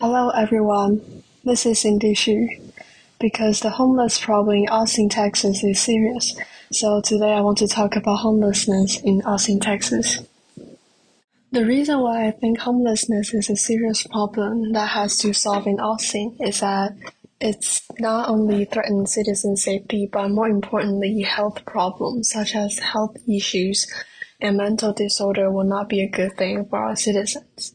Hello everyone, this is Cindy Xu. Because the homeless problem in Austin, Texas is serious, so today I want to talk about homelessness in Austin, Texas. The reason why I think homelessness is a serious problem that has to solve in Austin is that it's not only threatens citizen safety, but more importantly, health problems such as health issues and mental disorder will not be a good thing for our citizens.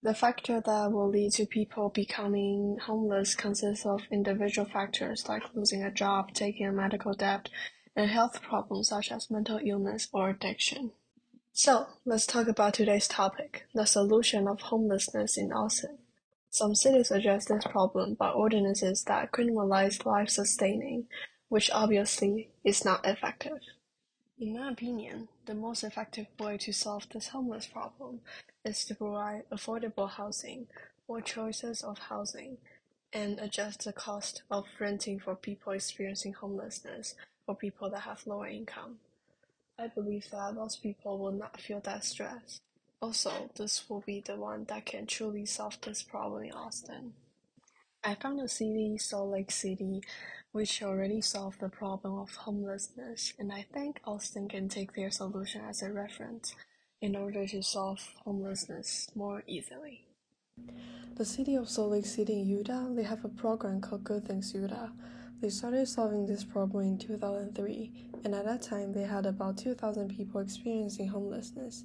The factor that will lead to people becoming homeless consists of individual factors like losing a job, taking a medical debt, and health problems such as mental illness or addiction. So, let's talk about today's topic the solution of homelessness in Austin. Some cities address this problem by ordinances that criminalize life sustaining, which obviously is not effective. In my opinion, the most effective way to solve this homeless problem is to provide affordable housing or choices of housing and adjust the cost of renting for people experiencing homelessness or people that have lower income. I believe that most people will not feel that stress. Also, this will be the one that can truly solve this problem in Austin. I found a city, Salt Lake City, which already solved the problem of homelessness, and I think Austin can take their solution as a reference in order to solve homelessness more easily. The city of Salt Lake City in Utah, they have a program called Good Things Utah. They started solving this problem in 2003, and at that time they had about 2,000 people experiencing homelessness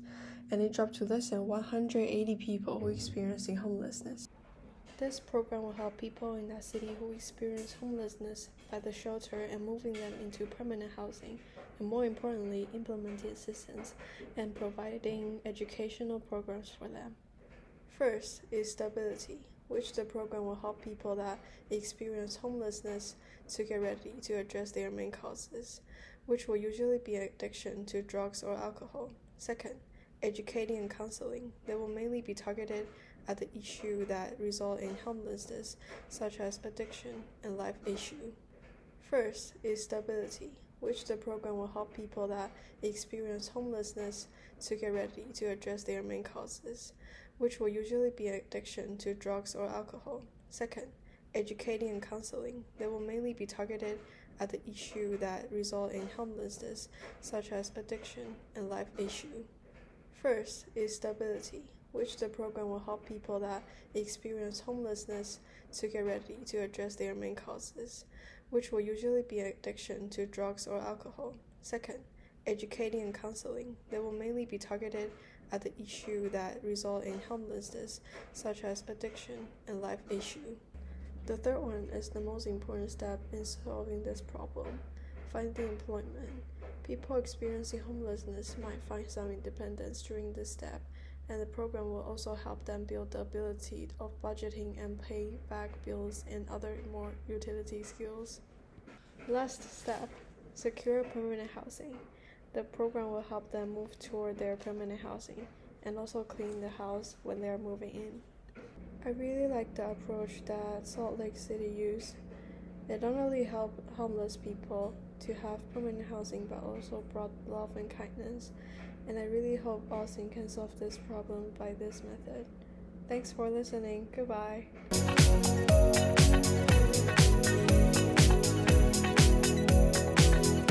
and it dropped to less than 180 people who experiencing homelessness. This program will help people in that city who experience homelessness by the shelter and moving them into permanent housing, and more importantly, implementing assistance and providing educational programs for them. First is stability, which the program will help people that experience homelessness to get ready to address their main causes, which will usually be addiction to drugs or alcohol. Second, educating and counseling. They will mainly be targeted at the issue that result in homelessness, such as addiction and life issue. First is stability, which the program will help people that experience homelessness to get ready to address their main causes, which will usually be addiction to drugs or alcohol. Second, educating and counseling. They will mainly be targeted at the issue that result in homelessness, such as addiction and life issue. First is stability, which the program will help people that experience homelessness to get ready to address their main causes, which will usually be addiction to drugs or alcohol. Second, educating and counseling. They will mainly be targeted at the issue that result in homelessness, such as addiction and life issue. The third one is the most important step in solving this problem finding employment. People experiencing homelessness might find some independence during this step, and the program will also help them build the ability of budgeting and pay back bills and other more utility skills. Last step secure permanent housing. The program will help them move toward their permanent housing and also clean the house when they are moving in. I really like the approach that Salt Lake City used. don't only help homeless people to have permanent housing but also brought love and kindness. And I really hope Austin can solve this problem by this method. Thanks for listening. Goodbye.